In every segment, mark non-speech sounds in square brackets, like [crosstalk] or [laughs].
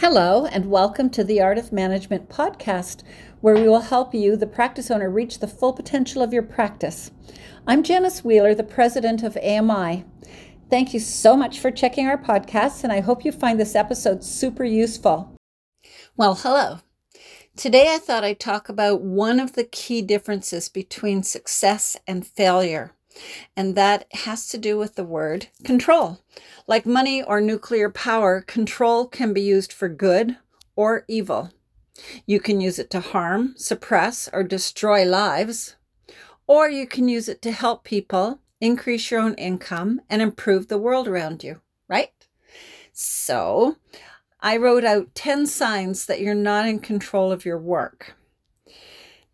Hello, and welcome to the Art of Management podcast, where we will help you, the practice owner, reach the full potential of your practice. I'm Janice Wheeler, the president of AMI. Thank you so much for checking our podcast, and I hope you find this episode super useful. Well, hello. Today I thought I'd talk about one of the key differences between success and failure and that has to do with the word control. Like money or nuclear power, control can be used for good or evil. You can use it to harm, suppress, or destroy lives, or you can use it to help people increase your own income and improve the world around you, right? So, I wrote out 10 signs that you're not in control of your work.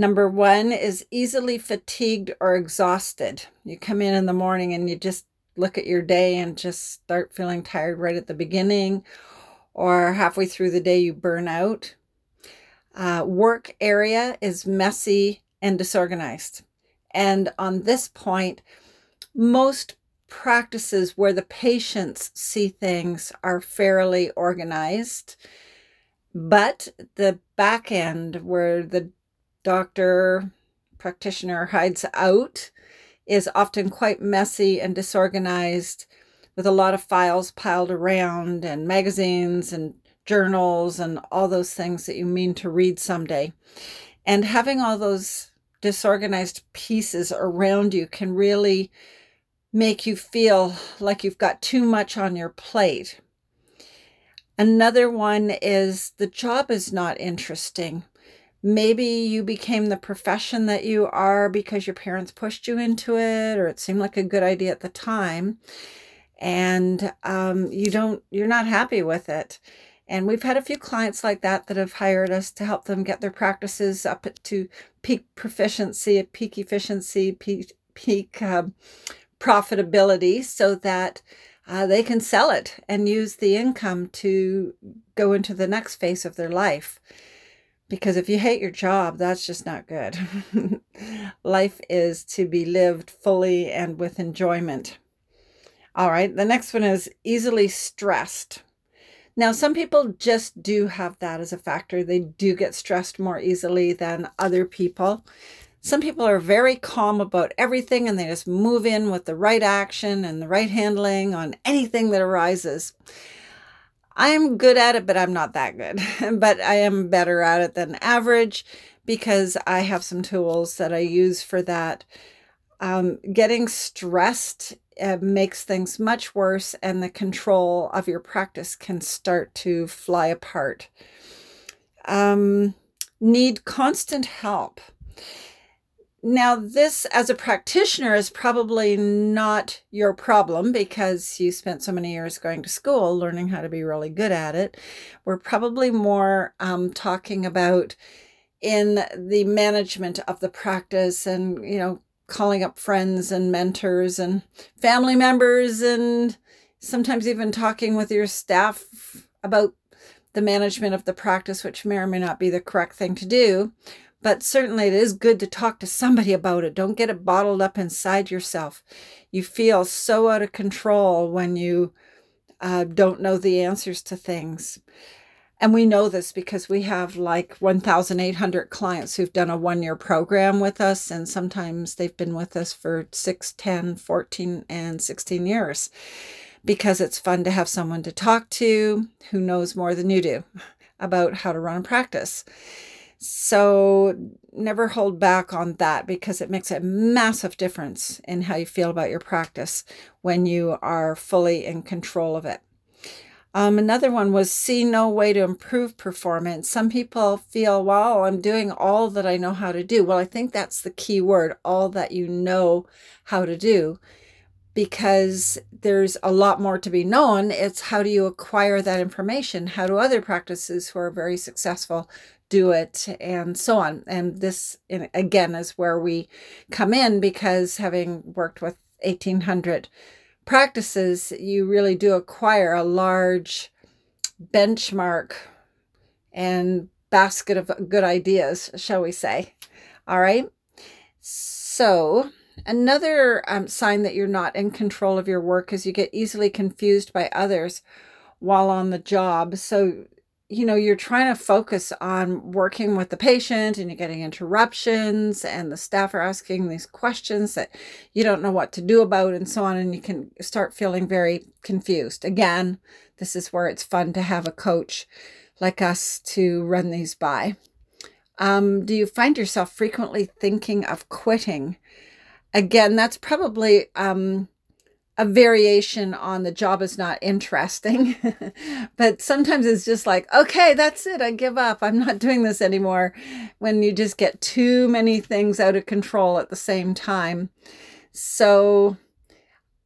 Number one is easily fatigued or exhausted. You come in in the morning and you just look at your day and just start feeling tired right at the beginning, or halfway through the day, you burn out. Uh, work area is messy and disorganized. And on this point, most practices where the patients see things are fairly organized, but the back end where the doctor practitioner hides out is often quite messy and disorganized with a lot of files piled around and magazines and journals and all those things that you mean to read someday. And having all those disorganized pieces around you can really make you feel like you've got too much on your plate. Another one is the job is not interesting. Maybe you became the profession that you are because your parents pushed you into it, or it seemed like a good idea at the time, and um, you don't, you're not happy with it. And we've had a few clients like that that have hired us to help them get their practices up to peak proficiency, peak efficiency, peak, peak uh, profitability, so that uh, they can sell it and use the income to go into the next phase of their life. Because if you hate your job, that's just not good. [laughs] Life is to be lived fully and with enjoyment. All right, the next one is easily stressed. Now, some people just do have that as a factor. They do get stressed more easily than other people. Some people are very calm about everything and they just move in with the right action and the right handling on anything that arises. I'm good at it, but I'm not that good. [laughs] but I am better at it than average because I have some tools that I use for that. Um, getting stressed uh, makes things much worse, and the control of your practice can start to fly apart. Um, need constant help. Now, this as a practitioner is probably not your problem because you spent so many years going to school learning how to be really good at it. We're probably more um, talking about in the management of the practice and, you know, calling up friends and mentors and family members and sometimes even talking with your staff about the management of the practice, which may or may not be the correct thing to do but certainly it is good to talk to somebody about it. Don't get it bottled up inside yourself. You feel so out of control when you uh, don't know the answers to things. And we know this because we have like 1,800 clients who've done a one year program with us. And sometimes they've been with us for 6, 10, 14, and 16 years because it's fun to have someone to talk to who knows more than you do about how to run a practice. So never hold back on that because it makes a massive difference in how you feel about your practice when you are fully in control of it. Um, another one was see no way to improve performance. Some people feel, well, I'm doing all that I know how to do. Well, I think that's the key word all that you know how to do because there's a lot more to be known. It's how do you acquire that information? How do other practices who are very successful do it and so on. And this again is where we come in because having worked with 1800 practices you really do acquire a large benchmark and basket of good ideas shall we say. All right? So another um, sign that you're not in control of your work is you get easily confused by others while on the job. So you know you're trying to focus on working with the patient and you're getting interruptions and the staff are asking these questions that you don't know what to do about and so on and you can start feeling very confused. Again this is where it's fun to have a coach like us to run these by. Um, do you find yourself frequently thinking of quitting? Again that's probably um, a variation on the job is not interesting. [laughs] but sometimes it's just like, okay, that's it. I give up. I'm not doing this anymore. When you just get too many things out of control at the same time. So,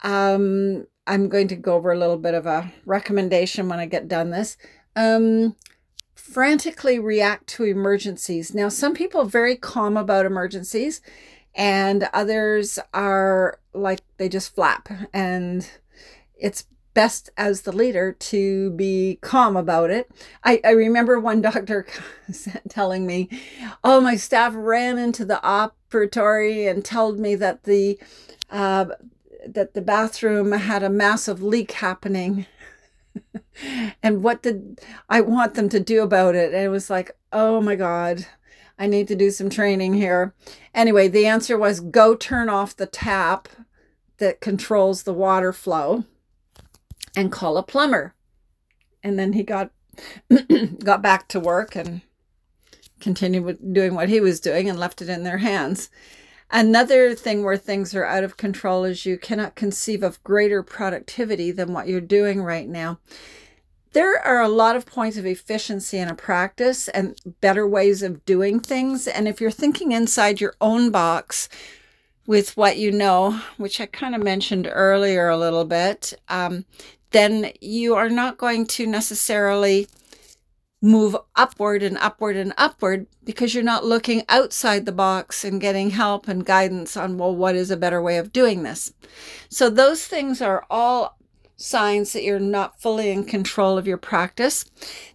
um, I'm going to go over a little bit of a recommendation when I get done this. Um, frantically react to emergencies. Now, some people are very calm about emergencies and others are like they just flap and it's best as the leader to be calm about it. I, I remember one [laughs] doctor [laughs] telling me, Oh, my staff ran into the operatory and told me that the uh, that the bathroom had a massive leak happening. [laughs] and what did I want them to do about it? And it was like, oh my God, I need to do some training here. Anyway, the answer was go turn off the tap that controls the water flow and call a plumber. And then he got [clears throat] got back to work and continued doing what he was doing and left it in their hands. Another thing where things are out of control is you cannot conceive of greater productivity than what you're doing right now there are a lot of points of efficiency in a practice and better ways of doing things. And if you're thinking inside your own box with what you know, which I kind of mentioned earlier a little bit, um, then you are not going to necessarily move upward and upward and upward because you're not looking outside the box and getting help and guidance on, well, what is a better way of doing this? So, those things are all signs that you're not fully in control of your practice.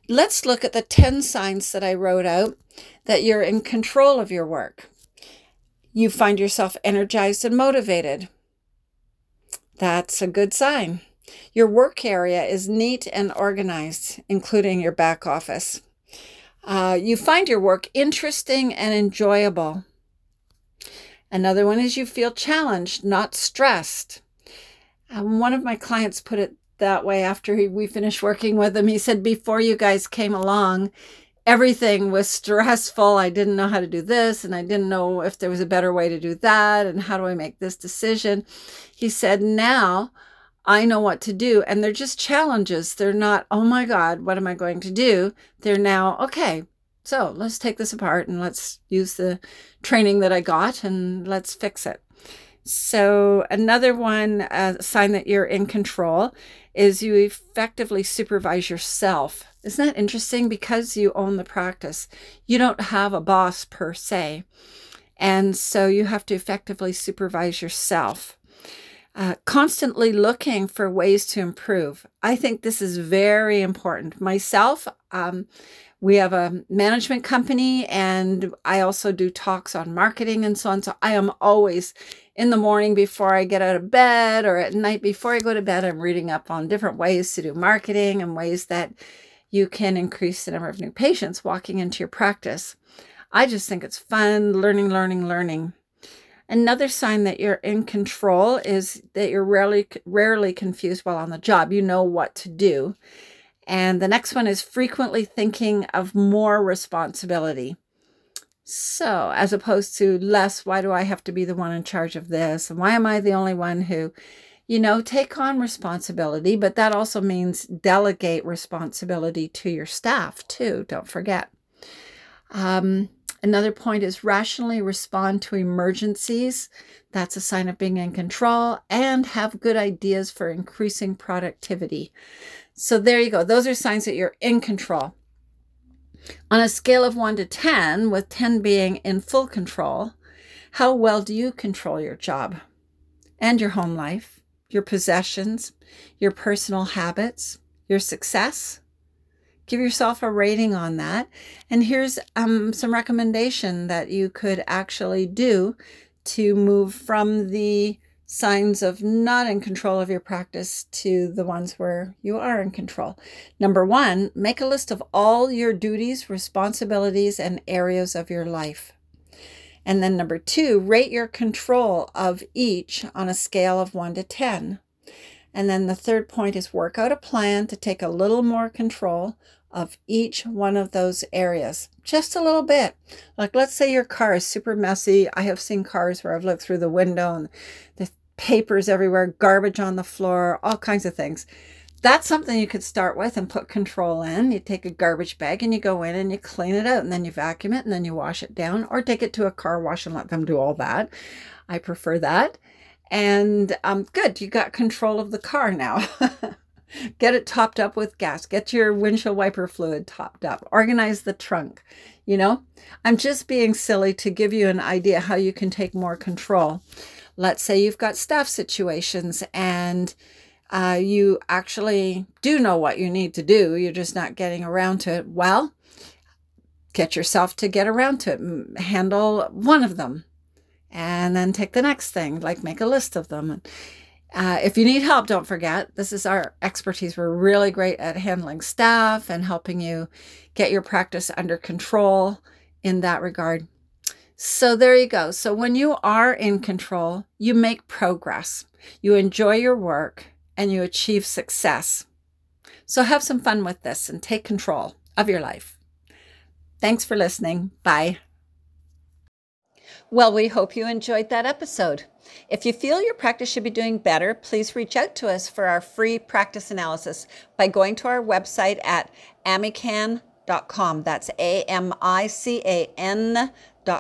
Let's look at the 10 signs that I wrote out that you're in control of your work. You find yourself energized and motivated. That's a good sign. Your work area is neat and organized, including your back office. Uh, you find your work interesting and enjoyable. Another one is you feel challenged, not stressed. Um, one of my clients put it that way after he, we finished working with him. He said, Before you guys came along, everything was stressful. I didn't know how to do this, and I didn't know if there was a better way to do that, and how do I make this decision. He said, Now I know what to do. And they're just challenges. They're not, oh my God, what am I going to do? They're now, okay, so let's take this apart and let's use the training that I got and let's fix it. So, another one uh, sign that you're in control is you effectively supervise yourself. Isn't that interesting? Because you own the practice, you don't have a boss per se. And so you have to effectively supervise yourself. Uh, constantly looking for ways to improve. I think this is very important. Myself, um, we have a management company and I also do talks on marketing and so on. So I am always in the morning before I get out of bed or at night before I go to bed, I'm reading up on different ways to do marketing and ways that you can increase the number of new patients walking into your practice. I just think it's fun learning, learning, learning. Another sign that you're in control is that you're rarely rarely confused while on the job. You know what to do. And the next one is frequently thinking of more responsibility. So, as opposed to less, why do I have to be the one in charge of this? And why am I the only one who, you know, take on responsibility? But that also means delegate responsibility to your staff, too. Don't forget. Um, another point is rationally respond to emergencies. That's a sign of being in control and have good ideas for increasing productivity. So, there you go. Those are signs that you're in control. On a scale of 1 to 10, with 10 being in full control, how well do you control your job and your home life, your possessions, your personal habits, your success? Give yourself a rating on that. And here's um, some recommendation that you could actually do to move from the signs of not in control of your practice to the ones where you are in control. Number one, make a list of all your duties, responsibilities, and areas of your life. And then number two, rate your control of each on a scale of one to 10. And then the third point is work out a plan to take a little more control of each one of those areas. Just a little bit. Like, let's say your car is super messy. I have seen cars where I've looked through the window and the papers everywhere, garbage on the floor, all kinds of things. That's something you could start with and put control in. You take a garbage bag and you go in and you clean it out and then you vacuum it and then you wash it down or take it to a car wash and let them do all that. I prefer that. And um, good, you got control of the car now. [laughs] Get it topped up with gas. Get your windshield wiper fluid topped up. Organize the trunk. You know, I'm just being silly to give you an idea how you can take more control. Let's say you've got staff situations and uh, you actually do know what you need to do. You're just not getting around to it. Well, get yourself to get around to it. Handle one of them and then take the next thing, like make a list of them. Uh, if you need help, don't forget this is our expertise. We're really great at handling staff and helping you get your practice under control in that regard. So, there you go. So, when you are in control, you make progress, you enjoy your work, and you achieve success. So, have some fun with this and take control of your life. Thanks for listening. Bye. Well, we hope you enjoyed that episode. If you feel your practice should be doing better, please reach out to us for our free practice analysis by going to our website at amican.com. That's A M I C A N.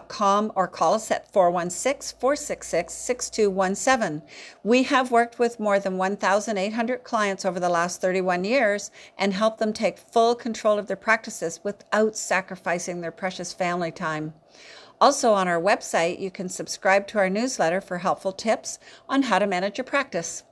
Com or call us at 416 466 6217. We have worked with more than 1,800 clients over the last 31 years and helped them take full control of their practices without sacrificing their precious family time. Also, on our website, you can subscribe to our newsletter for helpful tips on how to manage your practice.